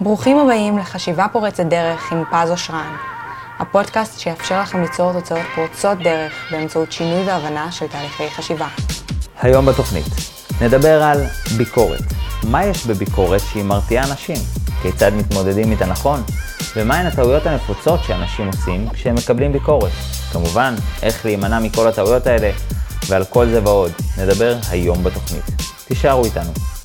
ברוכים הבאים לחשיבה פורצת דרך עם פז אושרן, הפודקאסט שיאפשר לכם ליצור תוצאות פורצות דרך באמצעות שינוי והבנה של תהליכי חשיבה. היום בתוכנית נדבר על ביקורת. מה יש בביקורת שהיא מרתיעה אנשים? כיצד מתמודדים איתה נכון? ומהן הטעויות הנפוצות שאנשים עושים כשהם מקבלים ביקורת? כמובן, איך להימנע מכל הטעויות האלה, ועל כל זה ועוד נדבר היום בתוכנית. תישארו איתנו.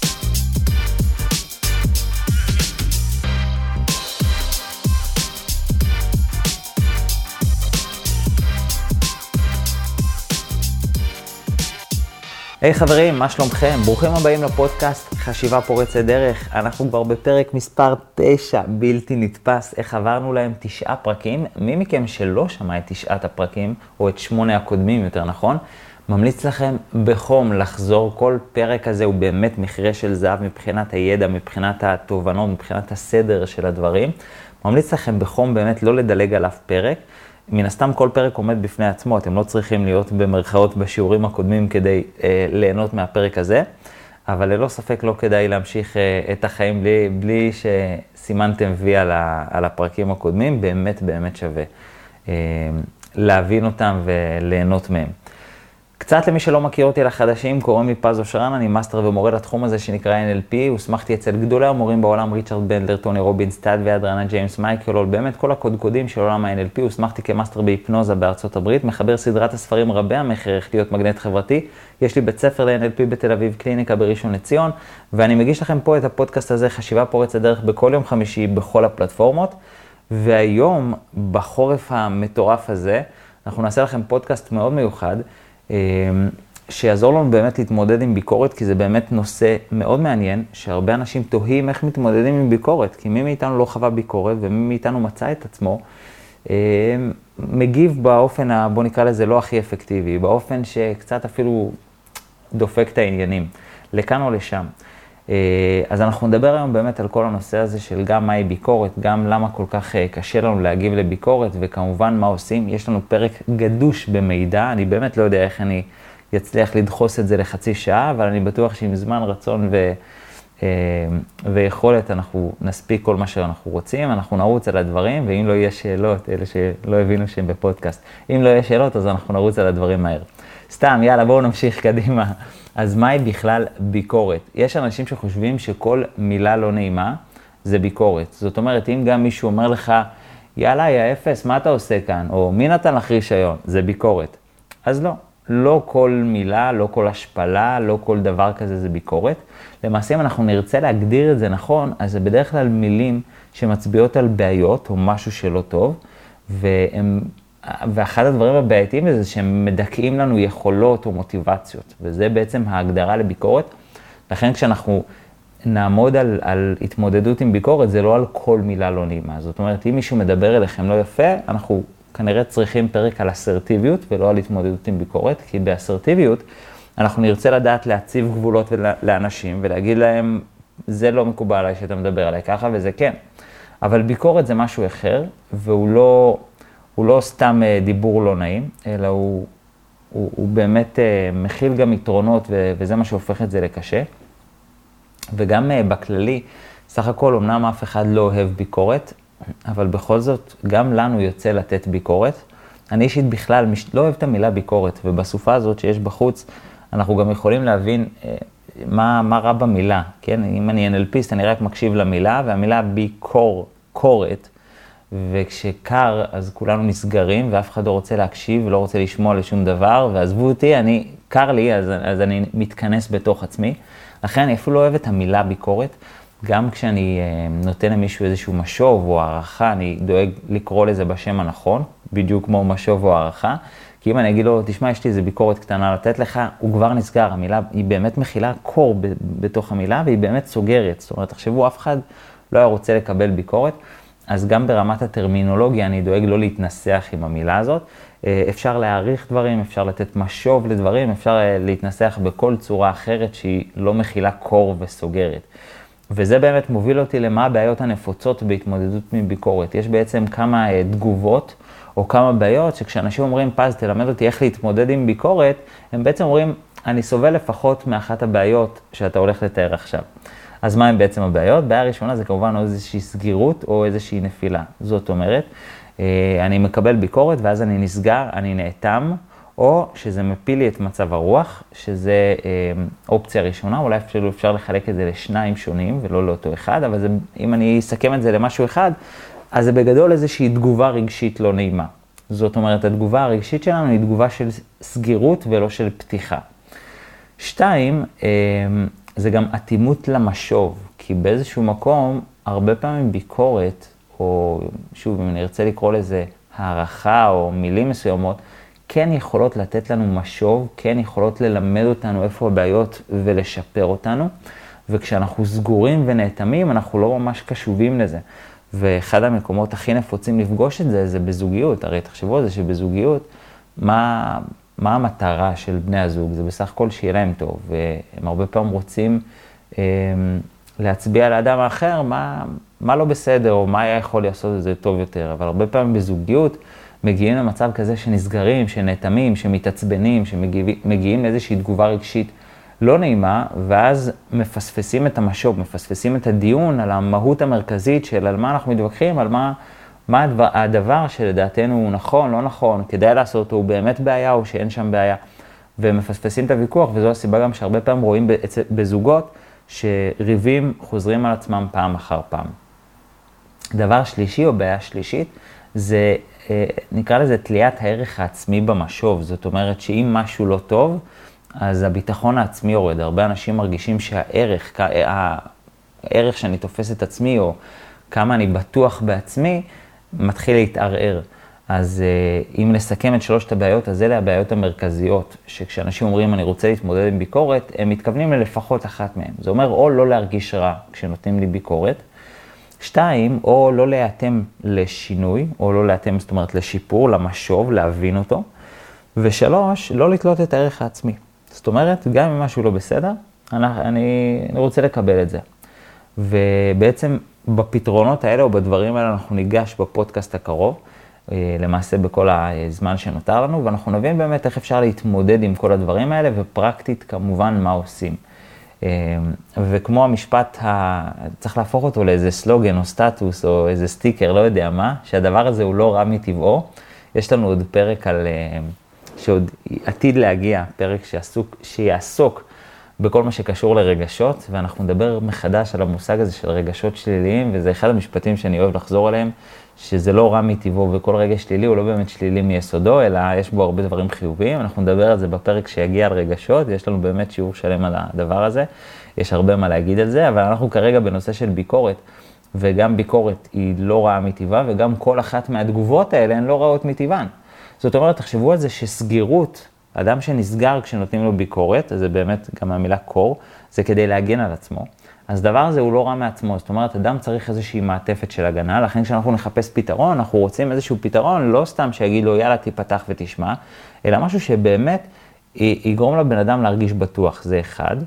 היי hey, חברים, מה שלומכם? ברוכים הבאים לפודקאסט חשיבה פורצת דרך. אנחנו כבר בפרק מספר 9, בלתי נתפס. איך עברנו להם תשעה פרקים. מי מכם שלא שמע את תשעת הפרקים, או את שמונה הקודמים יותר נכון, ממליץ לכם בחום לחזור. כל פרק הזה הוא באמת מכרה של זהב מבחינת הידע, מבחינת התובנות, מבחינת הסדר של הדברים. ממליץ לכם בחום באמת לא לדלג על אף פרק. מן הסתם כל פרק עומד בפני עצמו, אתם לא צריכים להיות במרכאות בשיעורים הקודמים כדי אה, ליהנות מהפרק הזה, אבל ללא ספק לא כדאי להמשיך אה, את החיים בלי, בלי שסימנתם וי על, ה, על הפרקים הקודמים, באמת באמת שווה אה, להבין אותם וליהנות מהם. קצת למי שלא מכיר אותי לחדשים, קוראים לי פז אושרן, אני מאסטר ומורה לתחום הזה שנקרא NLP, הוסמכתי אצל גדולי המורים בעולם, ריצ'רד בנדלר, טוני רובינס, טאד ואדריאנה ג'יימס, מייקל הול, באמת כל הקודקודים של עולם ה-NLP, הוסמכתי כמאסטר בהיפנוזה בארצות הברית, מחבר סדרת הספרים רבי המכר, איך להיות מגנט חברתי, יש לי בית ספר ל-NLP בתל אביב, קליניקה בראשון לציון, ואני מגיש לכם פה את הפודקאסט הזה, חשיבה פורצת דרך, בכל יום חמישי, בכל הפלטפורמות, והיום, בחורף המטורף הזה, אנחנו נעשה לכם פודקאסט מאוד מיוחד. אמ, שיעזור לנו באמת להתמודד עם ביקורת, כי זה באמת נושא מאוד מעניין, שהרבה אנשים תוהים איך מתמודדים עם ביקורת, כי מי מאיתנו לא חווה ביקורת ומי מאיתנו מצא את עצמו, אמ, מגיב באופן, בוא נקרא לזה לא הכי אפקטיבי, באופן שקצת אפילו דופק את העניינים, לכאן או לשם. אה, אז אנחנו נדבר היום באמת על כל הנושא הזה של גם מהי ביקורת, גם למה כל כך אה, קשה לנו להגיב לביקורת, וכמובן מה עושים. יש לנו פרק גדוש במידע, אני באמת לא יודע איך אני אצליח לדחוס את זה לחצי שעה, אבל אני בטוח שעם זמן, רצון ו... אה, ויכולת אנחנו נספיק כל מה שאנחנו רוצים, אנחנו נרוץ על הדברים, ואם לא יהיה שאלות, אלה שלא הבינו שהם בפודקאסט, אם לא יהיה שאלות, אז אנחנו נרוץ על הדברים מהר. סתם, יאללה, בואו נמשיך קדימה. אז מהי בכלל ביקורת? יש אנשים שחושבים שכל מילה לא נעימה זה ביקורת. זאת אומרת, אם גם מישהו אומר לך, יאללה, יא אפס, מה אתה עושה כאן? או מי נתן לך רישיון? זה ביקורת. אז לא, לא כל מילה, לא כל השפלה, לא כל דבר כזה זה ביקורת. למעשה, אם אנחנו נרצה להגדיר את זה נכון, אז זה בדרך כלל מילים שמצביעות על בעיות או משהו שלא טוב, והם ואחד הדברים הבעייתיים זה שהם מדכאים לנו יכולות או מוטיבציות, וזה בעצם ההגדרה לביקורת. לכן כשאנחנו נעמוד על, על התמודדות עם ביקורת, זה לא על כל מילה לא נעימה. זאת אומרת, אם מישהו מדבר אליכם לא יפה, אנחנו כנראה צריכים פרק על אסרטיביות ולא על התמודדות עם ביקורת, כי באסרטיביות אנחנו נרצה לדעת להציב גבולות לאנשים ולהגיד להם, זה לא מקובל עליי שאתה מדבר עליי ככה וזה כן. אבל ביקורת זה משהו אחר, והוא לא... הוא לא סתם אה, דיבור לא נעים, אלא הוא, הוא, הוא באמת אה, מכיל גם יתרונות, וזה מה שהופך את זה לקשה. וגם אה, בכללי, סך הכל, אמנם אף אחד לא אוהב ביקורת, אבל בכל זאת, גם לנו יוצא לתת ביקורת. אני אישית בכלל לא אוהב את המילה ביקורת, ובסופה הזאת שיש בחוץ, אנחנו גם יכולים להבין מה, מה רע במילה, כן? אם אני NLPיסט, אני רק מקשיב למילה, והמילה ביקורת, וכשקר, אז כולנו נסגרים, ואף אחד לא רוצה להקשיב ולא רוצה לשמוע לשום דבר, ועזבו אותי, אני, קר לי, אז, אז אני מתכנס בתוך עצמי. לכן אני אפילו לא אוהב את המילה ביקורת. גם כשאני אה, נותן למישהו איזשהו משוב או הערכה, אני דואג לקרוא לזה בשם הנכון, בדיוק כמו משוב או הערכה. כי אם אני אגיד לו, תשמע, יש לי איזה ביקורת קטנה לתת לך, הוא כבר נסגר. המילה, היא באמת מכילה קור בתוך המילה, והיא באמת סוגרת. זאת אומרת, תחשבו, אף אחד לא היה רוצה לקבל ביקורת. אז גם ברמת הטרמינולוגיה אני דואג לא להתנסח עם המילה הזאת. אה, אפשר להעריך דברים, אפשר לתת משוב לדברים, אפשר אה, להתנסח בכל צורה אחרת שהיא לא מכילה קור וסוגרת. וזה באמת מוביל אותי למה הבעיות הנפוצות בהתמודדות מביקורת. יש בעצם כמה אה, תגובות או כמה בעיות שכשאנשים אומרים, פז, תלמד אותי איך להתמודד עם ביקורת, הם בעצם אומרים, אני סובל לפחות מאחת הבעיות שאתה הולך לתאר עכשיו. אז מה הם בעצם הבעיות? בעיה ראשונה זה כמובן או איזושהי סגירות או איזושהי נפילה. זאת אומרת, אה, אני מקבל ביקורת ואז אני נסגר, אני נאטם, או שזה מפיל לי את מצב הרוח, שזה אה, אופציה ראשונה, אולי אפילו אפשר לחלק את זה לשניים שונים ולא לאותו אחד, אבל זה, אם אני אסכם את זה למשהו אחד, אז זה בגדול איזושהי תגובה רגשית לא נעימה. זאת אומרת, התגובה הרגשית שלנו היא תגובה של סגירות ולא של פתיחה. שתיים, אה, זה גם אטימות למשוב, כי באיזשהו מקום, הרבה פעמים ביקורת, או שוב, אם אני ארצה לקרוא לזה הערכה או מילים מסוימות, כן יכולות לתת לנו משוב, כן יכולות ללמד אותנו איפה הבעיות ולשפר אותנו, וכשאנחנו סגורים ונאטמים, אנחנו לא ממש קשובים לזה. ואחד המקומות הכי נפוצים לפגוש את זה, זה בזוגיות. הרי תחשבו על זה שבזוגיות, מה, מה המטרה של בני הזוג? זה בסך הכל שיהיה להם טוב, והם הרבה פעמים רוצים אה, להצביע לאדם האחר מה, מה לא בסדר, או מה היה יכול לעשות את זה טוב יותר. אבל הרבה פעמים בזוגיות מגיעים למצב כזה שנסגרים, שנאטמים, שמתעצבנים, שמגיעים לאיזושהי תגובה רגשית לא נעימה, ואז מפספסים את המשוב, מפספסים את הדיון על המהות המרכזית של על מה אנחנו מתווכחים, על מה, מה הדבר, הדבר שלדעתנו הוא נכון, לא נכון, כדאי לעשות הוא באמת בעיה או שאין שם בעיה. ומפספסים את הוויכוח, וזו הסיבה גם שהרבה פעמים רואים בזוגות שריבים חוזרים על עצמם פעם אחר פעם. דבר שלישי או בעיה שלישית, זה אה, נקרא לזה תליית הערך העצמי במשוב. זאת אומרת שאם משהו לא טוב, אז הביטחון העצמי יורד. הרבה אנשים מרגישים שהערך, הערך שאני תופס את עצמי, או כמה אני בטוח בעצמי, מתחיל להתערער. אז אה, אם נסכם את שלושת הבעיות, אז אלה הבעיות המרכזיות, שכשאנשים אומרים אני רוצה להתמודד עם ביקורת, הם מתכוונים ללפחות אחת מהן. זה אומר או לא להרגיש רע כשנותנים לי ביקורת, שתיים, או לא להיאטם לשינוי, או לא להיאטם, זאת אומרת, לשיפור, למשוב, להבין אותו. ושלוש, לא לתלות את הערך העצמי. זאת אומרת, גם אם משהו לא בסדר, אני, אני, אני רוצה לקבל את זה. ובעצם בפתרונות האלה או בדברים האלה אנחנו ניגש בפודקאסט הקרוב, אה, למעשה בכל הזמן שנותר לנו, ואנחנו נבין באמת איך אפשר להתמודד עם כל הדברים האלה, ופרקטית כמובן מה עושים. אמ, וכמו המשפט, ה... צריך להפוך אותו לאיזה סלוגן או סטטוס או איזה סטיקר, לא יודע מה, שהדבר הזה הוא לא רע מטבעו. יש לנו עוד פרק על, אמ, שעוד עתיד להגיע, פרק שעסוק, שיעסוק בכל מה שקשור לרגשות, ואנחנו נדבר מחדש על המושג הזה של רגשות שליליים, וזה אחד המשפטים שאני אוהב לחזור עליהם, שזה לא רע מטבעו, וכל רגש שלילי הוא לא באמת שלילי מיסודו, אלא יש בו הרבה דברים חיוביים. אנחנו נדבר על זה בפרק שיגיע על רגשות, יש לנו באמת שיעור שלם על הדבר הזה, יש הרבה מה להגיד על זה, אבל אנחנו כרגע בנושא של ביקורת, וגם ביקורת היא לא רעה מטבעה, וגם כל אחת מהתגובות האלה הן לא רעות מטבען. זאת אומרת, תחשבו על זה שסגירות, אדם שנסגר כשנותנים לו ביקורת, זה באמת גם המילה קור, זה כדי להגן על עצמו. אז דבר הזה הוא לא רע מעצמו, זאת אומרת, אדם צריך איזושהי מעטפת של הגנה, לכן כשאנחנו נחפש פתרון, אנחנו רוצים איזשהו פתרון, לא סתם שיגיד לו, יאללה, תיפתח ותשמע, אלא משהו שבאמת יגרום לבן אדם להרגיש בטוח, זה אחד.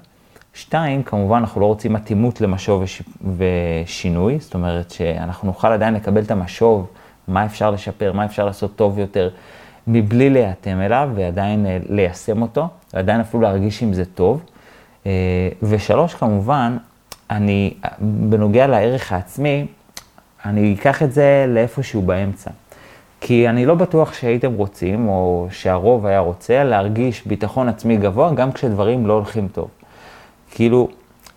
שתיים, כמובן, אנחנו לא רוצים אטימות למשוב וש... ושינוי, זאת אומרת שאנחנו נוכל עדיין לקבל את המשוב, מה אפשר לשפר, מה אפשר לעשות טוב יותר, מבלי להיאטם אליו ועדיין אה, ליישם אותו, ועדיין אפילו להרגיש עם זה טוב. אה, ושלוש, כמובן, אני, בנוגע לערך העצמי, אני אקח את זה לאיפשהו באמצע. כי אני לא בטוח שהייתם רוצים, או שהרוב היה רוצה, להרגיש ביטחון עצמי גבוה גם כשדברים לא הולכים טוב. כאילו,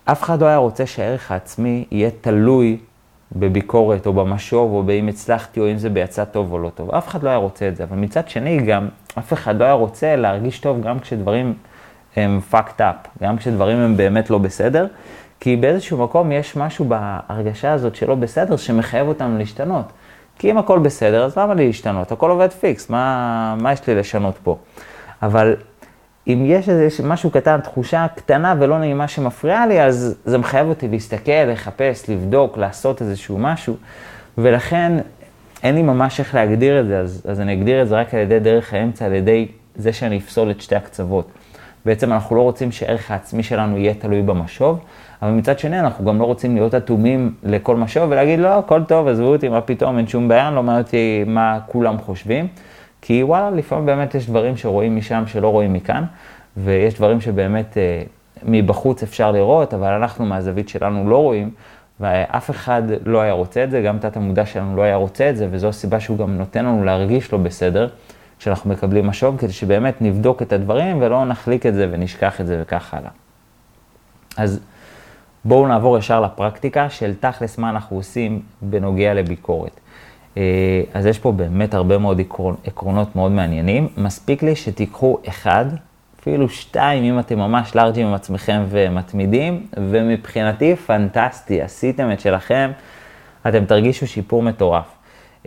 אף אחד לא היה רוצה שהערך העצמי יהיה תלוי בביקורת או במשוב או באם הצלחתי או אם זה ביצע טוב או לא טוב. אף אחד לא היה רוצה את זה, אבל מצד שני גם אף אחד לא היה רוצה להרגיש טוב גם כשדברים הם fucked up, גם כשדברים הם באמת לא בסדר, כי באיזשהו מקום יש משהו בהרגשה הזאת שלא בסדר שמחייב אותנו להשתנות. כי אם הכל בסדר, אז למה לי להשתנות? הכל עובד פיקס, מה, מה יש לי לשנות פה? אבל אם יש איזה משהו קטן, תחושה קטנה ולא נעימה שמפריעה לי, אז זה מחייב אותי להסתכל, לחפש, לבדוק, לעשות איזשהו משהו, ולכן אין לי ממש איך להגדיר את זה, אז, אז אני אגדיר את זה רק על ידי דרך האמצע, על ידי זה שאני אפסול את שתי הקצוות. בעצם אנחנו לא רוצים שהערך העצמי שלנו יהיה תלוי במשוב, אבל מצד שני אנחנו גם לא רוצים להיות אטומים לכל משוב ולהגיד לא, הכל טוב, עזבו אותי, מה פתאום, אין שום בעיה, לא מעניין אותי מה כולם חושבים. כי וואלה, לפעמים באמת יש דברים שרואים משם שלא רואים מכאן, ויש דברים שבאמת אה, מבחוץ אפשר לראות, אבל אנחנו מהזווית שלנו לא רואים, ואף אחד לא היה רוצה את זה, גם תת המודע שלנו לא היה רוצה את זה, וזו הסיבה שהוא גם נותן לנו להרגיש לא בסדר, כשאנחנו מקבלים משוב, כדי שבאמת נבדוק את הדברים ולא נחליק את זה ונשכח את זה וכך הלאה. אז בואו נעבור ישר לפרקטיקה של תכלס מה אנחנו עושים בנוגע לביקורת. אה, אז יש פה באמת הרבה מאוד עקרונ, עקרונות מאוד מעניינים. מספיק לי שתיקחו אחד, אפילו שתיים, אם אתם ממש לארג'ים עם עצמכם ומתמידים, ומבחינתי פנטסטי, עשיתם את שלכם, אתם תרגישו שיפור מטורף.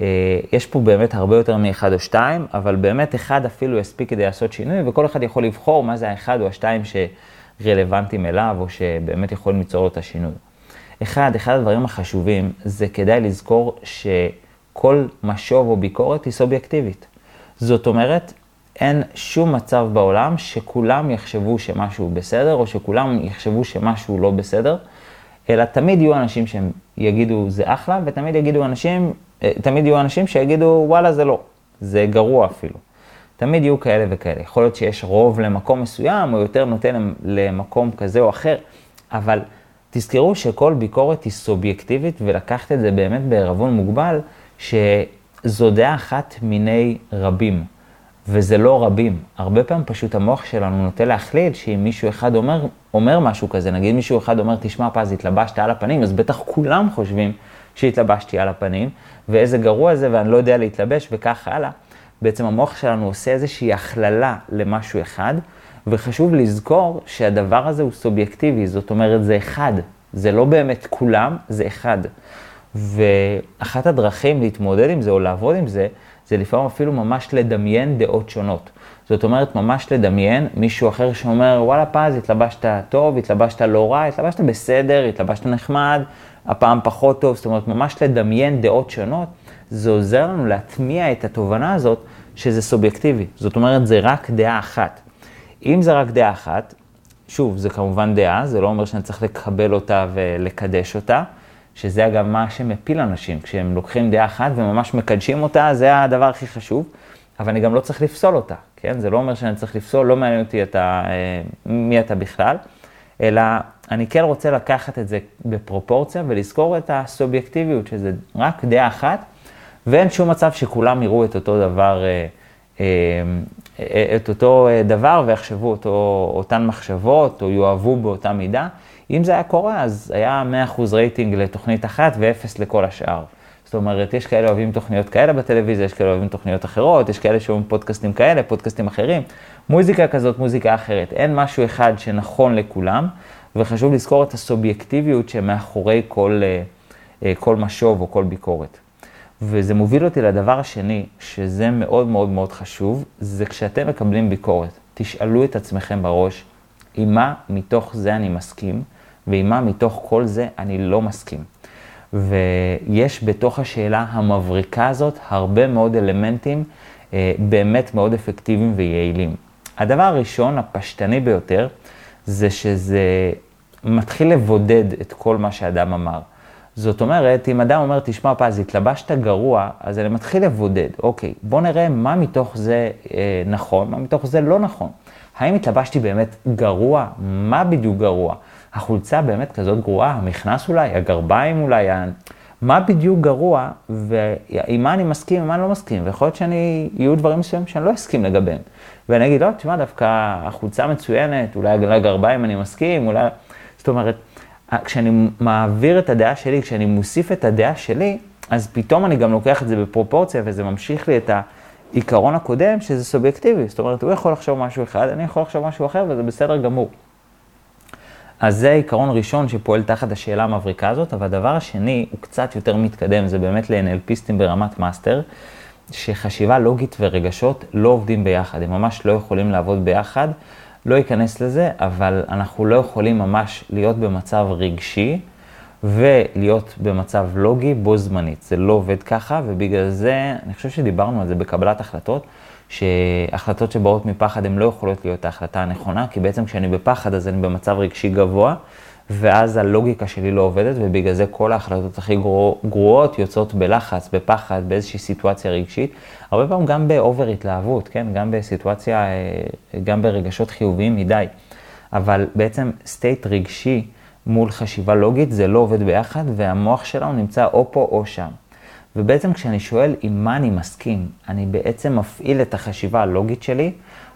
אה, יש פה באמת הרבה יותר מאחד או שתיים, אבל באמת אחד אפילו יספיק כדי לעשות שינוי, וכל אחד יכול לבחור מה זה האחד או השתיים שרלוונטיים אליו, או שבאמת יכולים ליצור את השינוי. אחד, אחד הדברים החשובים, זה כדאי לזכור שכל משוב או ביקורת היא סובייקטיבית. זאת אומרת, אין שום מצב בעולם שכולם יחשבו שמשהו בסדר, או שכולם יחשבו שמשהו לא בסדר, אלא תמיד יהיו אנשים שהם יגידו זה אחלה, ותמיד יגידו אנשים, אה, תמיד יהיו אנשים שיגידו וואלה זה לא, זה גרוע אפילו. תמיד יהיו כאלה וכאלה. יכול להיות שיש רוב למקום מסוים, או יותר נותן למקום כזה או אחר, אבל תזכרו שכל ביקורת היא סובייקטיבית, ולקחת את זה באמת בערבון מוגבל, שזו דעה אחת מיני רבים. וזה לא רבים. הרבה פעמים פשוט המוח שלנו נוטה להכליל שאם מישהו אחד אומר, אומר משהו כזה, נגיד מישהו אחד אומר, תשמע פז, התלבשת על הפנים, אז בטח כולם חושבים שהתלבשתי על הפנים, ואיזה גרוע זה, ואני לא יודע להתלבש, וכך הלאה. בעצם המוח שלנו עושה איזושהי הכללה למשהו אחד, וחשוב לזכור שהדבר הזה הוא סובייקטיבי, זאת אומרת, זה אחד. זה לא באמת כולם, זה אחד. ואחת הדרכים להתמודד עם זה או לעבוד עם זה, זה לפעמים אפילו ממש לדמיין דעות שונות. זאת אומרת, ממש לדמיין מישהו אחר שאומר, וואלה פז, התלבשת טוב, התלבשת לא רע, התלבשת בסדר, התלבשת נחמד, הפעם פחות טוב, זאת אומרת, ממש לדמיין דעות שונות, זה עוזר לנו להטמיע את התובנה הזאת שזה סובייקטיבי. זאת אומרת, זה רק דעה אחת. אם זה רק דעה אחת, שוב, זה כמובן דעה, זה לא אומר שאני צריך לקבל אותה ולקדש אותה. שזה אגב מה שמפיל אנשים, כשהם לוקחים דעה אחת וממש מקדשים אותה, זה הדבר הכי חשוב, אבל אני גם לא צריך לפסול אותה, כן? זה לא אומר שאני צריך לפסול, לא מעניין אותי אתה, אה, מי אתה בכלל, אלא אני כן רוצה לקחת את זה בפרופורציה ולזכור את הסובייקטיביות, שזה רק דעה אחת, ואין שום מצב שכולם יראו את אותו דבר, אה, אה, את אותו דבר ויחשבו אותו, אותן מחשבות או יאהבו באותה מידה. אם זה היה קורה, אז היה 100% רייטינג לתוכנית אחת ו-0 לכל השאר. זאת אומרת, יש כאלה אוהבים תוכניות כאלה בטלוויזיה, יש כאלה אוהבים תוכניות אחרות, יש כאלה שאוהבים פודקאסטים כאלה, פודקאסטים אחרים. מוזיקה כזאת, מוזיקה אחרת. אין משהו אחד שנכון לכולם, וחשוב לזכור את הסובייקטיביות שמאחורי כל, אה, אה, כל משוב או כל ביקורת. וזה מוביל אותי לדבר השני, שזה מאוד מאוד מאוד חשוב, זה כשאתם מקבלים ביקורת, תשאלו את עצמכם בראש, עם מה מתוך זה אני מסכים, ועם מה מתוך כל זה אני לא מסכים. ויש בתוך השאלה המבריקה הזאת הרבה מאוד אלמנטים אה, באמת מאוד אפקטיביים ויעילים. הדבר הראשון, הפשטני ביותר, זה שזה מתחיל לבודד את כל מה שאדם אמר. זאת אומרת, אם אדם אומר, תשמע פז, התלבשת גרוע, אז אני מתחיל לבודד. אוקיי, בוא נראה מה מתוך זה אה, נכון, מה מתוך זה לא נכון. האם התלבשתי באמת גרוע? מה בדיוק גרוע? החולצה באמת כזאת גרועה? המכנס אולי? הגרביים אולי? מה בדיוק גרוע? ועם מה אני מסכים, עם מה אני לא מסכים? ויכול להיות שאני, יהיו דברים מסוימים שאני לא אסכים לגביהם. ואני אגיד, לא, תשמע, דווקא החולצה מצוינת, אולי לגרביים אני מסכים, אולי... זאת אומרת, כשאני מעביר את הדעה שלי, כשאני מוסיף את הדעה שלי, אז פתאום אני גם לוקח את זה בפרופורציה, וזה ממשיך לי את. העיקרון הקודם שזה סובייקטיבי, זאת אומרת, הוא יכול לחשוב משהו אחד, אני יכול לחשוב משהו אחר, וזה בסדר גמור. אז זה עיקרון ראשון שפועל תחת השאלה המבריקה הזאת, אבל הדבר השני הוא קצת יותר מתקדם, זה באמת ל-NLPיסטים ברמת מאסטר, שחשיבה לוגית ורגשות לא עובדים ביחד, הם ממש לא יכולים לעבוד ביחד. לא אכנס לזה, אבל אנחנו לא יכולים ממש להיות במצב רגשי ולהיות במצב לוגי בו זמנית. זה לא עובד ככה, ובגלל זה, אני חושב שדיברנו על זה בקבלת החלטות, שהחלטות שבאות מפחד הן לא יכולות להיות ההחלטה הנכונה, כי בעצם כשאני בפחד אז אני במצב רגשי גבוה, ואז הלוגיקה שלי לא עובדת, ובגלל זה כל ההחלטות הכי גרועות יוצאות בלחץ, בפחד, באיזושהי סיטואציה רגשית. הרבה פעמים גם ב-over התלהבות, כן? גם בסיטואציה, גם ברגשות חיוביים מדי. אבל בעצם state רגשי מול חשיבה לוגית זה לא עובד ביחד, והמוח שלנו נמצא או פה או שם. ובעצם כשאני שואל עם מה אני מסכים, אני בעצם מפעיל את החשיבה הלוגית שלי,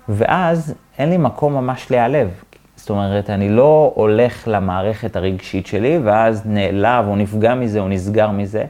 ואז אין לי מקום ממש להיעלב. זאת אומרת, אני לא הולך למערכת הרגשית שלי, ואז נעלב או נפגע מזה או נסגר מזה,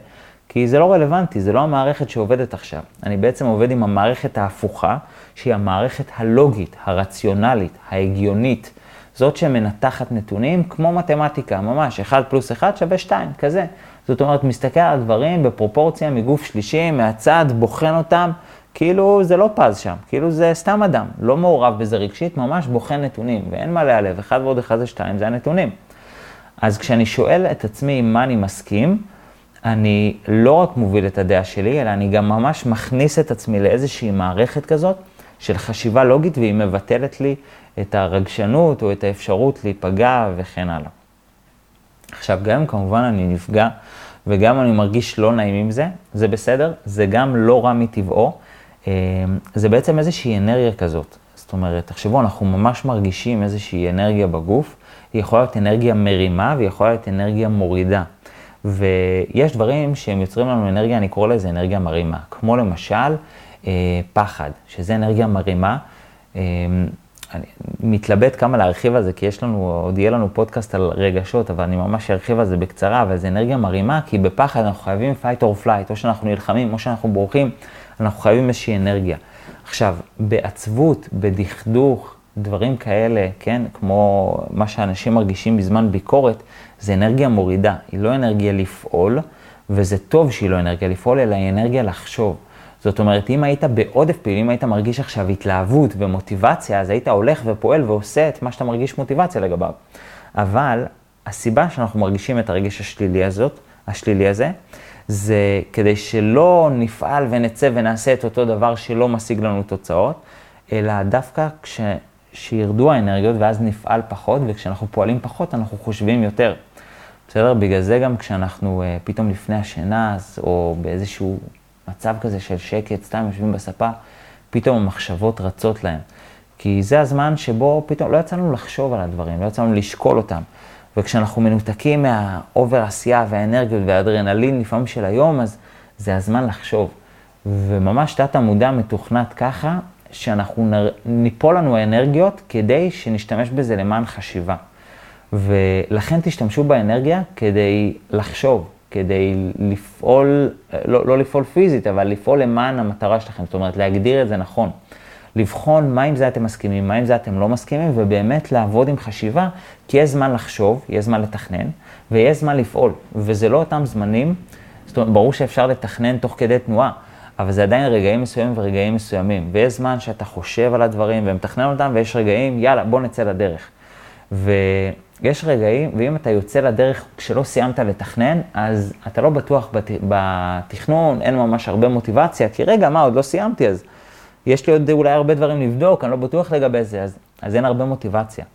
כי זה לא רלוונטי, זה לא המערכת שעובדת עכשיו. אני בעצם עובד עם המערכת ההפוכה, שהיא המערכת הלוגית, הרציונלית, ההגיונית, זאת שמנתחת נתונים כמו מתמטיקה, ממש, 1 פלוס 1 שווה 2, כזה. זאת אומרת, מסתכל על הדברים בפרופורציה מגוף שלישי, מהצד, בוחן אותם, כאילו זה לא פז שם, כאילו זה סתם אדם, לא מעורב בזה רגשית, ממש בוחן נתונים, ואין מה להיעלב, 1 ועוד 1 זה 2, זה הנתונים. אז כשאני שואל את עצמי עם מה אני מסכים, אני לא רק מוביל את הדעה שלי, אלא אני גם ממש מכניס את עצמי לאיזושהי מערכת כזאת של חשיבה לוגית, והיא מבטלת לי את הרגשנות או את האפשרות להיפגע וכן הלאה. עכשיו, גם כמובן אני נפגע וגם אני מרגיש לא נעים עם זה, זה בסדר, זה גם לא רע מטבעו, אה, זה בעצם איזושהי אנרגיה כזאת. זאת אומרת, תחשבו, אנחנו ממש מרגישים איזושהי אנרגיה בגוף, היא יכולה להיות אנרגיה מרימה והיא יכולה להיות אנרגיה מורידה. ויש דברים שהם יוצרים לנו אנרגיה, אני קורא לזה אנרגיה מרימה, כמו למשל אה, פחד, שזה אנרגיה מרימה. אה, אני מתלבט כמה להרחיב על זה, כי יש לנו, עוד יהיה לנו פודקאסט על רגשות, אבל אני ממש ארחיב על זה בקצרה, אבל זה אנרגיה מרימה, כי בפחד אנחנו חייבים fight or flight, או שאנחנו נלחמים, או שאנחנו בורחים, אנחנו חייבים איזושהי אנרגיה. עכשיו, בעצבות, בדכדוך, דברים כאלה, כן, כמו מה שאנשים מרגישים בזמן ביקורת, זה אנרגיה מורידה, היא לא אנרגיה לפעול, וזה טוב שהיא לא אנרגיה לפעול, אלא היא אנרגיה לחשוב. זאת אומרת, אם היית בעודף פעיל, אם היית מרגיש עכשיו התלהבות ומוטיבציה, אז היית הולך ופועל ועושה את מה שאתה מרגיש מוטיבציה לגביו. אבל הסיבה שאנחנו מרגישים את הרגש השלילי הזאת, השלילי הזה, זה כדי שלא נפעל ונצא ונעשה את אותו דבר שלא משיג לנו תוצאות, אלא דווקא כש... שירדו האנרגיות ואז נפעל פחות, וכשאנחנו פועלים פחות אנחנו חושבים יותר. בסדר? בגלל זה גם כשאנחנו uh, פתאום לפני השינה, או באיזשהו מצב כזה של שקט, סתם יושבים בספה, פתאום המחשבות רצות להם. כי זה הזמן שבו פתאום לא יצא לנו לחשוב על הדברים, לא יצא לנו לשקול אותם. וכשאנחנו מנותקים מהאובר עשייה והאנרגיות והאדרנלין לפעמים של היום, אז זה הזמן לחשוב. וממש תת המודע מתוכנת ככה, שאנחנו נר... ניפול לנו האנרגיות כדי שנשתמש בזה למען חשיבה. ולכן תשתמשו באנרגיה כדי לחשוב, כדי לפעול, לא, לא לפעול פיזית, אבל לפעול למען המטרה שלכם, זאת אומרת להגדיר את זה נכון. לבחון מה עם זה אתם מסכימים, מה עם זה אתם לא מסכימים, ובאמת לעבוד עם חשיבה, כי יש זמן לחשוב, יש זמן לתכנן, ויש זמן לפעול. וזה לא אותם זמנים, זאת אומרת, ברור שאפשר לתכנן תוך כדי תנועה, אבל זה עדיין רגעים מסוימים ורגעים מסוימים. ויש זמן שאתה חושב על הדברים ומתכנן אותם, ויש רגעים, יאללה, בוא נצא לדרך. ויש רגעים, ואם אתה יוצא לדרך כשלא סיימת לתכנן, אז אתה לא בטוח בת, בתכנון, אין ממש הרבה מוטיבציה, כי רגע, מה, עוד לא סיימתי, אז יש לי עוד אולי הרבה דברים לבדוק, אני לא בטוח לגבי זה, אז, אז אין הרבה מוטיבציה.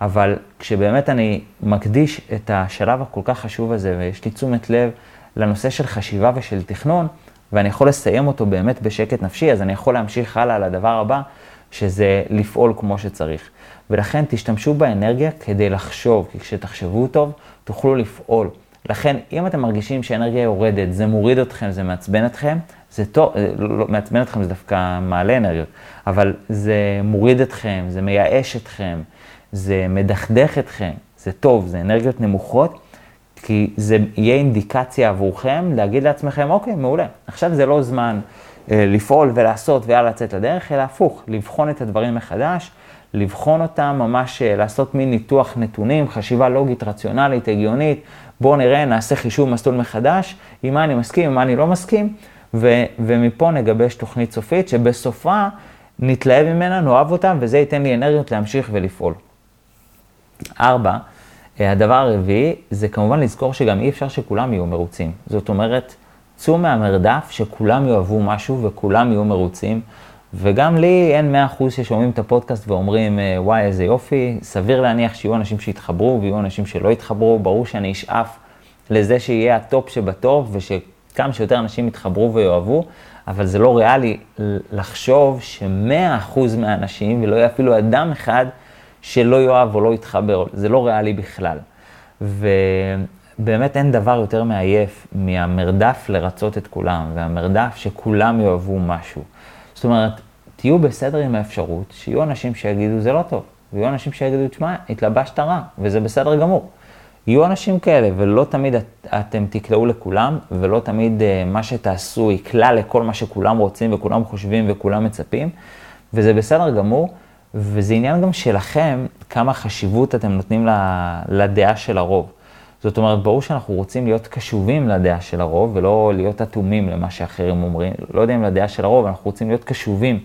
אבל כשבאמת אני מקדיש את השלב הכל כך חשוב הזה, ויש לי תשומת לב לנושא של חשיבה ושל תכנון, ואני יכול לסיים אותו באמת בשקט נפשי, אז אני יכול להמשיך הלאה לדבר הבא, שזה לפעול כמו שצריך. ולכן תשתמשו באנרגיה כדי לחשוב, כי כשתחשבו טוב, תוכלו לפעול. לכן, אם אתם מרגישים שאנרגיה יורדת, זה מוריד אתכם, זה מעצבן אתכם, זה טוב, אה, לא, לא, מעצבן אתכם זה דווקא מעלה אנרגיות, אבל זה מוריד אתכם, זה מייאש אתכם, זה מדכדך אתכם, זה טוב, זה אנרגיות נמוכות, כי זה יהיה אינדיקציה עבורכם להגיד לעצמכם, אוקיי, מעולה, עכשיו זה לא זמן אה, לפעול ולעשות ויאללה לצאת לדרך, אלא הפוך, לבחון את הדברים מחדש, לבחון אותם, ממש אה, לעשות מין ניתוח נתונים, חשיבה לוגית, רציונלית, הגיונית, בואו נראה, נעשה חישוב מסלול מחדש, עם מה אני מסכים, עם מה אני לא מסכים, ו- ומפה נגבש תוכנית סופית, שבסופה נתלהב ממנה, נאהב אותה, וזה ייתן לי אנרגיות להמשיך ולפעול. ארבע, אה, הדבר הרביעי זה כמובן לזכור שגם אי אפשר שכולם יהיו מרוצים. זאת אומרת, צאו מהמרדף שכולם יאהבו משהו וכולם יהיו מרוצים. וגם לי אין 100% ששומעים את הפודקאסט ואומרים, אה, וואי, איזה יופי, סביר להניח שיהיו אנשים שיתחברו ויהיו אנשים שלא יתחברו, ברור שאני אשאף לזה שיהיה הטופ שבטופ ושכמה שיותר אנשים יתחברו ויאהבו, אבל זה לא ריאלי לחשוב ש-100% מהאנשים, ולא יהיה אפילו אדם אחד, שלא יאהב או לא יתחבר, זה לא ריאלי בכלל. ובאמת אין דבר יותר מעייף מהמרדף לרצות את כולם, והמרדף שכולם יאהבו משהו. זאת אומרת, תהיו בסדר עם האפשרות שיהיו אנשים שיגידו זה לא טוב, ויהיו אנשים שיגידו, תשמע, התלבשת רע, וזה בסדר גמור. יהיו אנשים כאלה, ולא תמיד את, אתם תקלעו לכולם, ולא תמיד uh, מה שתעשו יקלע לכל מה שכולם רוצים וכולם חושבים וכולם מצפים, וזה בסדר גמור, וזה עניין גם שלכם, כמה חשיבות אתם נותנים לדעה של הרוב. זאת אומרת, ברור שאנחנו רוצים להיות קשובים לדעה של הרוב, ולא להיות אטומים למה שאחרים אומרים. לא יודע אם לדעה של הרוב, אנחנו רוצים להיות קשובים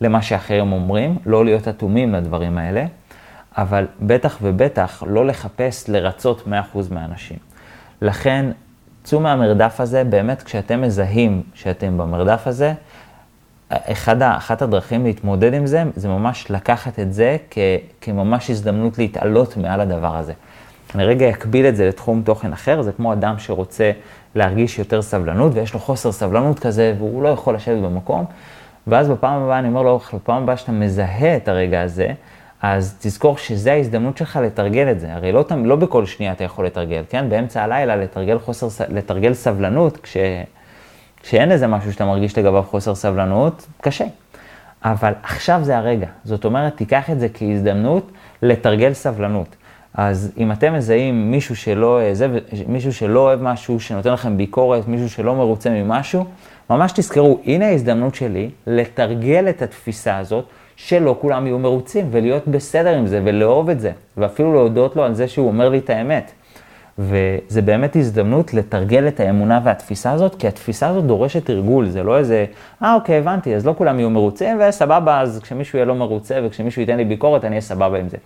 למה שאחרים אומרים, לא להיות אטומים לדברים האלה. אבל בטח ובטח לא לחפש לרצות 100% מהאנשים. לכן, צאו מהמרדף הזה, באמת כשאתם מזהים שאתם במרדף הזה, אחד, אחת הדרכים להתמודד עם זה, זה ממש לקחת את זה כ, כממש הזדמנות להתעלות מעל הדבר הזה. אני רגע אקביל את זה לתחום תוכן אחר, זה כמו אדם שרוצה להרגיש יותר סבלנות, ויש לו חוסר סבלנות כזה, והוא לא יכול לשבת במקום, ואז בפעם הבאה, אני אומר לו, בפעם הבאה שאתה מזהה את הרגע הזה, אז תזכור שזה ההזדמנות שלך לתרגל את זה. הרי לא, לא בכל שנייה אתה יכול לתרגל, כן? באמצע הלילה לתרגל, חוסר, לתרגל סבלנות, כש, כשאין איזה משהו שאתה מרגיש לגביו חוסר סבלנות, קשה. אבל עכשיו זה הרגע. זאת אומרת, תיקח את זה כהזדמנות לתרגל סבלנות. אז אם אתם מזהים מישהו שלא, זה, מישהו שלא אוהב משהו, שנותן לכם ביקורת, מישהו שלא מרוצה ממשהו, ממש תזכרו, הנה ההזדמנות שלי לתרגל את התפיסה הזאת. שלא כולם יהיו מרוצים, ולהיות בסדר עם זה, ולאהוב את זה, ואפילו להודות לו על זה שהוא אומר לי את האמת. וזה באמת הזדמנות לתרגל את האמונה והתפיסה הזאת, כי התפיסה הזאת דורשת תרגול, זה לא איזה, אה אוקיי, הבנתי, אז לא כולם יהיו מרוצים, וסבבה, אז כשמישהו יהיה לא מרוצה וכשמישהו ייתן לי ביקורת, אני אהיה סבבה עם זה.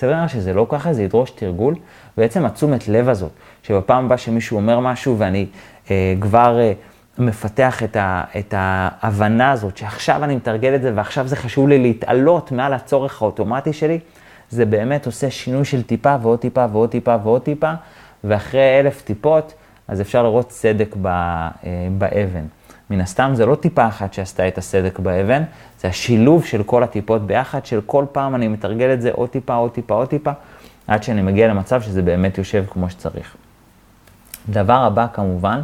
סבבה שזה לא ככה, זה ידרוש תרגול, בעצם התשומת לב הזאת, שבפעם הבאה שמישהו אומר משהו ואני אה, כבר... אה, מפתח את, ה, את ההבנה הזאת, שעכשיו אני מתרגל את זה ועכשיו זה חשוב לי להתעלות מעל הצורך האוטומטי שלי, זה באמת עושה שינוי של טיפה ועוד טיפה ועוד טיפה ועוד טיפה, ואחרי אלף טיפות, אז אפשר לראות צדק ב, אה, באבן. מן הסתם זה לא טיפה אחת שעשתה את הסדק באבן, זה השילוב של כל הטיפות ביחד, של כל פעם אני מתרגל את זה עוד טיפה, עוד טיפה, עוד טיפה, עד שאני מגיע למצב שזה באמת יושב כמו שצריך. דבר הבא כמובן,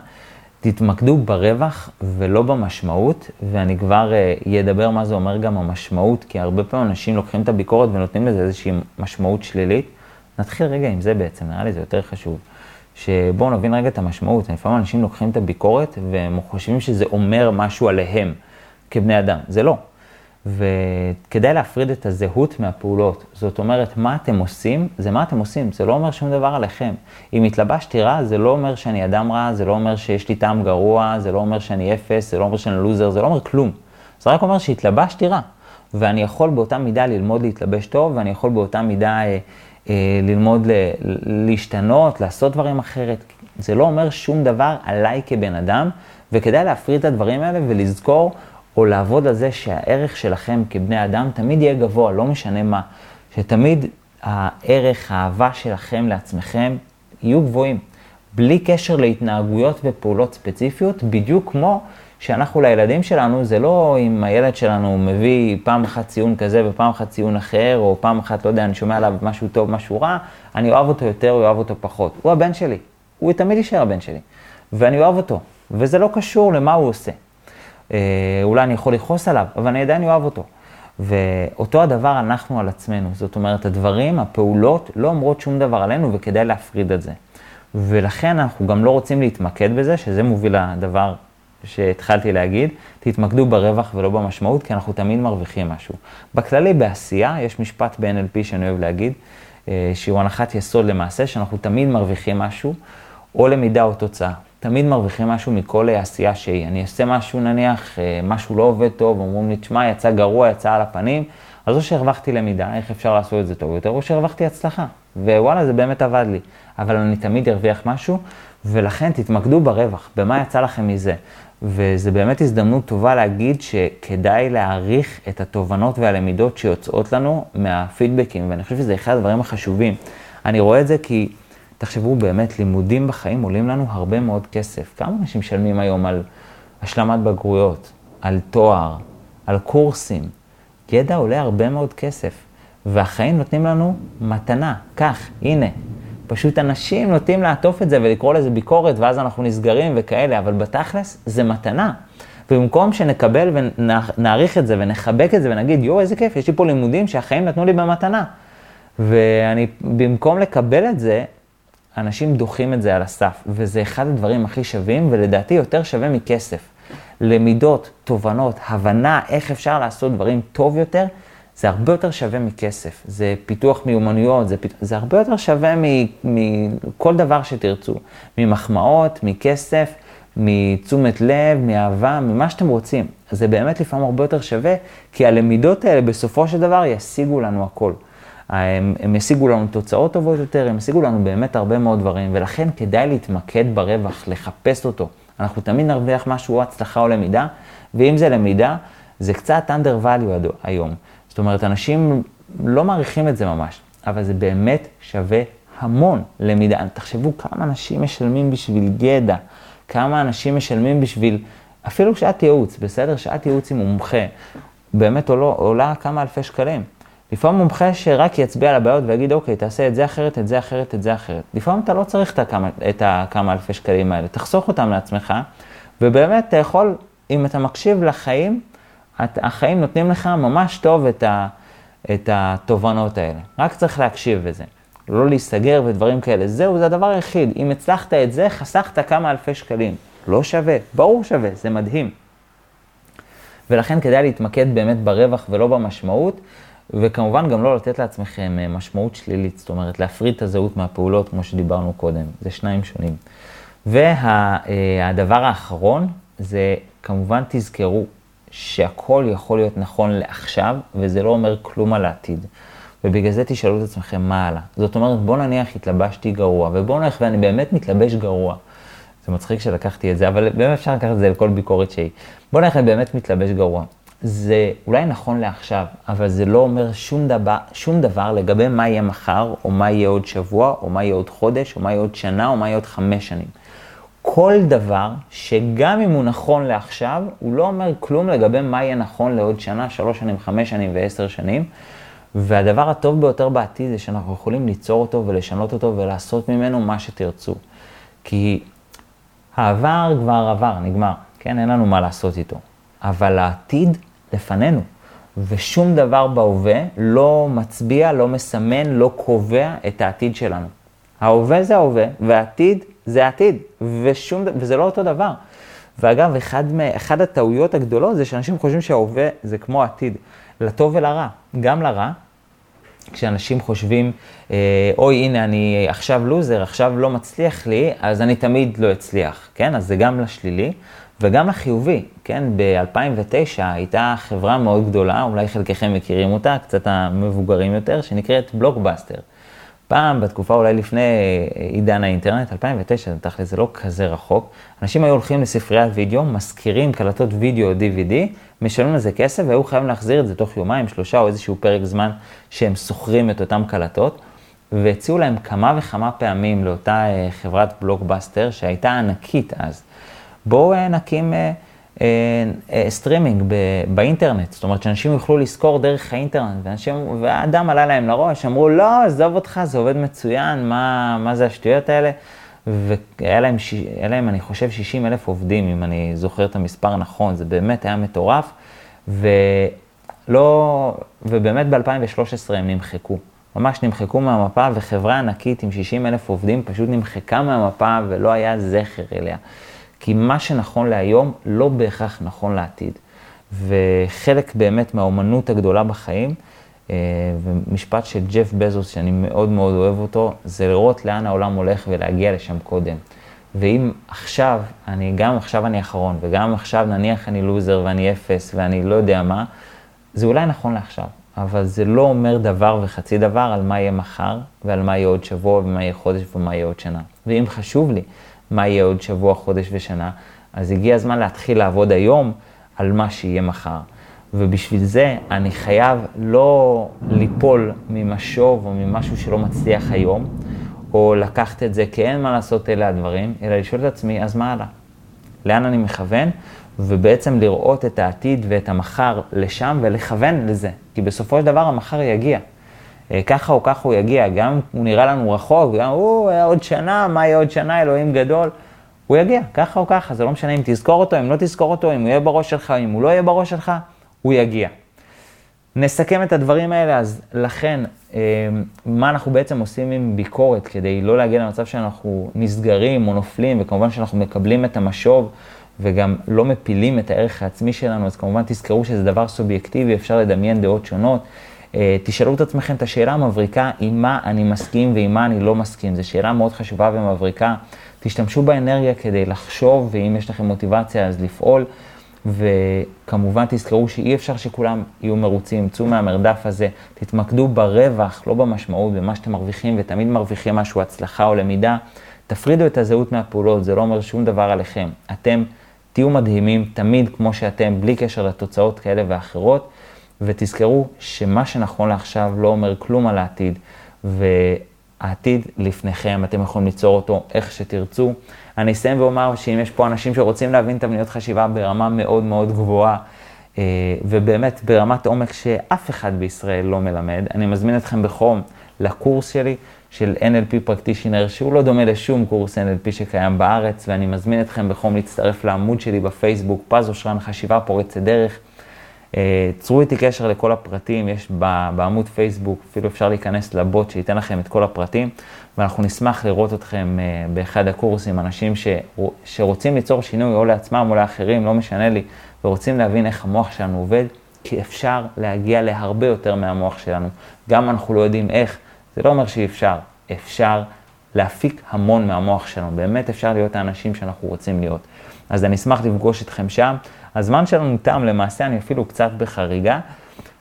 תתמקדו ברווח ולא במשמעות, ואני כבר אדבר מה זה אומר גם המשמעות, כי הרבה פעמים אנשים לוקחים את הביקורת ונותנים לזה איזושהי משמעות שלילית. נתחיל רגע עם זה בעצם, נראה לי זה יותר חשוב. שבואו נבין רגע את המשמעות. לפעמים אנשים לוקחים את הביקורת והם חושבים שזה אומר משהו עליהם כבני אדם. זה לא. וכדאי להפריד את הזהות מהפעולות. זאת אומרת, מה אתם עושים, זה מה אתם עושים, זה לא אומר שום דבר עליכם. אם התלבשתי רע, זה לא אומר שאני אדם רע, זה לא אומר שיש לי טעם גרוע, זה לא אומר שאני אפס, זה לא אומר שאני לוזר, זה לא אומר כלום. זה רק אומר שהתלבשתי רע. ואני יכול באותה מידה ללמוד להתלבש טוב, ואני יכול באותה מידה אה, ללמוד ל, להשתנות, לעשות דברים אחרת. זה לא אומר שום דבר עליי כבן אדם, וכדאי להפריד את הדברים האלה ולזכור או לעבוד על זה שהערך שלכם כבני אדם תמיד יהיה גבוה, לא משנה מה. שתמיד הערך, האהבה שלכם לעצמכם יהיו גבוהים. בלי קשר להתנהגויות ופעולות ספציפיות, בדיוק כמו שאנחנו לילדים שלנו, זה לא אם הילד שלנו מביא פעם אחת ציון כזה ופעם אחת ציון אחר, או פעם אחת, לא יודע, אני שומע עליו משהו טוב, משהו רע, אני אוהב אותו יותר, או אוהב אותו פחות. הוא הבן שלי, הוא תמיד יישאר הבן שלי, ואני אוהב אותו, וזה לא קשור למה הוא עושה. אה, אולי אני יכול לכעוס עליו, אבל אני עדיין אוהב אותו. ואותו הדבר אנחנו על עצמנו. זאת אומרת, הדברים, הפעולות, לא אומרות שום דבר עלינו וכדאי להפריד את זה. ולכן אנחנו גם לא רוצים להתמקד בזה, שזה מוביל לדבר שהתחלתי להגיד, תתמקדו ברווח ולא במשמעות, כי אנחנו תמיד מרוויחים משהו. בכללי, בעשייה, יש משפט ב-NLP שאני אוהב להגיד, אה, שהוא הנחת יסוד למעשה, שאנחנו תמיד מרוויחים משהו, או למידה או תוצאה. תמיד מרוויחים משהו מכל עשייה שהיא. אני אעשה משהו נניח, אה, משהו לא עובד טוב, אומרים לי, תשמע, יצא גרוע, יצא על הפנים, אז או שהרווחתי למידה, איך אפשר לעשות את זה טוב יותר, או שהרווחתי הצלחה. ווואלה, זה באמת עבד לי. אבל אני תמיד ארוויח משהו, ולכן תתמקדו ברווח, במה יצא לכם מזה. וזה באמת הזדמנות טובה להגיד שכדאי להעריך את התובנות והלמידות שיוצאות לנו מהפידבקים, ואני חושב שזה אחד הדברים החשובים. אני רואה את זה כי... תחשבו באמת, לימודים בחיים עולים לנו הרבה מאוד כסף. כמה אנשים משלמים היום על השלמת בגרויות, על תואר, על קורסים? ידע עולה הרבה מאוד כסף. והחיים נותנים לנו מתנה, כך, הנה. פשוט אנשים נוטים לעטוף את זה ולקרוא לזה ביקורת, ואז אנחנו נסגרים וכאלה, אבל בתכלס זה מתנה. ובמקום שנקבל ונעריך את זה ונחבק את זה ונגיד, יואו, איזה כיף, יש לי פה לימודים שהחיים נתנו לי במתנה. ואני, במקום לקבל את זה, אנשים דוחים את זה על הסף, וזה אחד הדברים הכי שווים, ולדעתי יותר שווה מכסף. למידות, תובנות, הבנה איך אפשר לעשות דברים טוב יותר, זה הרבה יותר שווה מכסף. זה פיתוח מיומנויות, זה, פית... זה הרבה יותר שווה מכל דבר שתרצו. ממחמאות, מכסף, מתשומת לב, מאהבה, ממה שאתם רוצים. זה באמת לפעמים הרבה יותר שווה, כי הלמידות האלה בסופו של דבר ישיגו לנו הכל. הם, הם ישיגו לנו תוצאות טובות יותר, הם ישיגו לנו באמת הרבה מאוד דברים, ולכן כדאי להתמקד ברווח, לחפש אותו. אנחנו תמיד נרוויח משהו הצלחה או למידה, ואם זה למידה, זה קצת under value היום. זאת אומרת, אנשים לא מעריכים את זה ממש, אבל זה באמת שווה המון למידה. תחשבו כמה אנשים משלמים בשביל ידע, כמה אנשים משלמים בשביל, אפילו שעת ייעוץ, בסדר? שעת ייעוץ עם מומחה, באמת עולה, עולה כמה אלפי שקלים. לפעמים מומחה שרק יצביע על הבעיות ויגיד, אוקיי, תעשה את זה אחרת, את זה אחרת, את זה אחרת. לפעמים אתה לא צריך את הכמה, את הכמה אלפי שקלים האלה, תחסוך אותם לעצמך, ובאמת אתה יכול, אם אתה מקשיב לחיים, החיים נותנים לך ממש טוב את, ה, את התובנות האלה. רק צריך להקשיב לזה. לא להיסגר ודברים כאלה. זהו, זה הדבר היחיד. אם הצלחת את זה, חסכת כמה אלפי שקלים. לא שווה, ברור שווה, זה מדהים. ולכן כדאי להתמקד באמת ברווח ולא במשמעות, וכמובן גם לא לתת לעצמכם אה, משמעות שלילית, זאת אומרת להפריד את הזהות מהפעולות, כמו שדיברנו קודם, זה שניים שונים. והדבר וה, האחרון זה כמובן תזכרו שהכל יכול להיות נכון לעכשיו, וזה לא אומר כלום על העתיד. ובגלל זה תשאלו את עצמכם מה הלאה. זאת אומרת, בוא נניח התלבשתי גרוע, ובוא נניח ואני באמת מתלבש גרוע. זה מצחיק שלקחתי את זה, אבל באמת אפשר לקחת את זה לכל ביקורת שהיא. בוא נניח אני באמת מתלבש גרוע. זה אולי נכון לעכשיו, אבל זה לא אומר שום דבר, שום דבר לגבי מה יהיה מחר, או מה יהיה עוד שבוע, או מה יהיה עוד חודש, או מה יהיה עוד שנה, או מה יהיה עוד חמש שנים. כל דבר שגם אם הוא נכון לעכשיו, הוא לא אומר כלום לגבי מה יהיה נכון לעוד שנה, שלוש שנים, חמש שנים ועשר שנים. והדבר הטוב ביותר בעתיד זה שאנחנו יכולים ליצור אותו ולשנות אותו ולעשות ממנו מה שתרצו. כי העבר כבר עבר, נגמר, כן? אין לנו מה לעשות איתו. אבל העתיד לפנינו, ושום דבר בהווה לא מצביע, לא מסמן, לא קובע את העתיד שלנו. ההווה זה ההווה, והעתיד זה העתיד, ושום, וזה לא אותו דבר. ואגב, אחד, אחד הטעויות הגדולות זה שאנשים חושבים שההווה זה כמו העתיד, לטוב ולרע, גם לרע. כשאנשים חושבים, אה, אוי, הנה, אני עכשיו לוזר, עכשיו לא מצליח לי, אז אני תמיד לא אצליח, כן? אז זה גם לשלילי. וגם החיובי, כן? ב-2009 הייתה חברה מאוד גדולה, אולי חלקכם מכירים אותה, קצת המבוגרים יותר, שנקראת בלוקבאסטר. פעם, בתקופה אולי לפני עידן האינטרנט, 2009, תכל'ס זה לא כזה רחוק, אנשים היו הולכים לספריית וידאו, משכירים קלטות וידאו או DVD, משלמים לזה כסף והיו חייבים להחזיר את זה תוך יומיים, שלושה או איזשהו פרק זמן שהם שוכרים את אותן קלטות, והציעו להם כמה וכמה פעמים לאותה אה, חברת בלוקבאסטר, שהייתה ענקית אז. בואו אה, נקים אה, אה, אה, סטרימינג ב, באינטרנט, זאת אומרת שאנשים יוכלו לשכור דרך האינטרנט, ואנשים, והדם עלה להם לראש, אמרו, לא, עזוב אותך, זה עובד מצוין, מה, מה זה השטויות האלה? והיה להם, להם, אני חושב, 60 אלף עובדים, אם אני זוכר את המספר נכון, זה באמת היה מטורף, ולא, ובאמת ב-2013 הם נמחקו. ממש נמחקו מהמפה, וחברה ענקית עם 60 אלף עובדים פשוט נמחקה מהמפה ולא היה זכר אליה. כי מה שנכון להיום לא בהכרח נכון לעתיד. וחלק באמת מהאומנות הגדולה בחיים, אה, ומשפט של ג'ף בזוס, שאני מאוד מאוד אוהב אותו, זה לראות לאן העולם הולך ולהגיע לשם קודם. ואם עכשיו, אני, גם עכשיו אני אחרון, וגם עכשיו נניח אני לוזר ואני אפס ואני לא יודע מה, זה אולי נכון לעכשיו, אבל זה לא אומר דבר וחצי דבר על מה יהיה מחר, ועל מה יהיה עוד שבוע, ומה יהיה חודש, ומה יהיה עוד שנה. ואם חשוב לי מה יהיה עוד שבוע, חודש ושנה, אז הגיע הזמן להתחיל לעבוד היום על מה שיהיה מחר. ובשביל זה אני חייב לא ליפול ממשוב או ממשהו שלא מצליח היום, או לקחת את זה כי אין מה לעשות אלה הדברים, אלא לשאול את עצמי, אז מה הלאה? לאן אני מכוון? ובעצם לראות את העתיד ואת המחר לשם ולכוון לזה. כי בסופו של דבר המחר יגיע. אה, ככה או ככה הוא יגיע, גם הוא נראה לנו רחוק, גם הוא, עוד שנה, מה יהיה עוד שנה, אלוהים גדול. הוא יגיע, ככה או ככה, זה לא משנה אם תזכור אותו, אם לא תזכור אותו, אם הוא יהיה בראש שלך, אם הוא לא יהיה בראש שלך, הוא יגיע. נסכם את הדברים האלה, אז לכן, אה, מה אנחנו בעצם עושים עם ביקורת כדי לא להגיע למצב שאנחנו נסגרים או נופלים, וכמובן שאנחנו מקבלים את המשוב וגם לא מפילים את הערך העצמי שלנו, אז כמובן תזכרו שזה דבר סובייקטיבי, אפשר לדמיין דעות שונות. אה, תשאלו את עצמכם את השאלה המבריקה, עם מה אני מסכים ועם מה אני לא מסכים. זו שאלה מאוד חשובה ומבריקה. תשתמשו באנרגיה כדי לחשוב, ואם יש לכם מוטיבציה אז לפעול. וכמובן תזכרו שאי אפשר שכולם יהיו מרוצים, צאו מהמרדף הזה, תתמקדו ברווח, לא במשמעות, במה שאתם מרוויחים, ותמיד מרוויחים משהו, הצלחה או למידה. תפרידו את הזהות מהפעולות, זה לא אומר שום דבר עליכם. אתם תהיו מדהימים תמיד כמו שאתם, בלי קשר לתוצאות כאלה ואחרות, ותזכרו שמה שנכון לעכשיו לא אומר כלום על העתיד, והעתיד לפניכם, אתם יכולים ליצור אותו איך שתרצו. אני אסיים ואומר שאם יש פה אנשים שרוצים להבין תבניות חשיבה ברמה מאוד מאוד גבוהה, אה, ובאמת ברמת עומק שאף אחד בישראל לא מלמד, אני מזמין אתכם בחום לקורס שלי של NLP פרקטישנר, שהוא לא דומה לשום קורס NLP שקיים בארץ, ואני מזמין אתכם בחום להצטרף לעמוד שלי בפייסבוק, פז אושרן חשיבה פורצת דרך. אה, צרו איתי קשר לכל הפרטים, יש בעמוד פייסבוק, אפילו אפשר להיכנס לבוט שייתן לכם את כל הפרטים, ואנחנו נשמח לראות אתכם אה, באחד הקורסים, אנשים שרוצים ליצור שינוי או לעצמם או לאחרים, לא משנה לי, ורוצים להבין איך המוח שלנו עובד, כי אפשר להגיע להרבה יותר מהמוח שלנו. גם אנחנו לא יודעים איך, זה לא אומר שאי אפשר, אפשר להפיק המון מהמוח שלנו, באמת אפשר להיות האנשים שאנחנו רוצים להיות. אז אני אשמח לפגוש אתכם שם. הזמן שלנו תם, למעשה אני אפילו קצת בחריגה.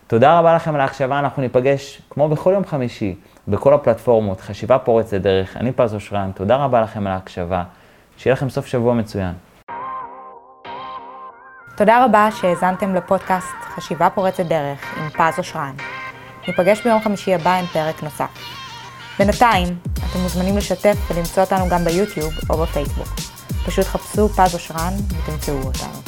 תודה רבה לכם על ההקשבה, אנחנו ניפגש כמו בכל יום חמישי, בכל הפלטפורמות, חשיבה פורצת דרך, אני פז אושרן, תודה רבה לכם על ההקשבה, שיהיה לכם סוף שבוע מצוין. תודה רבה שהאזנתם לפודקאסט חשיבה פורצת דרך עם פז אושרן. ניפגש ביום חמישי הבא עם פרק נוסף. בינתיים, אתם מוזמנים לשתף ולמצוא אותנו גם ביוטיוב או בפייסבוק. פשוט חפשו פז אושרן ותמצאו אותנו.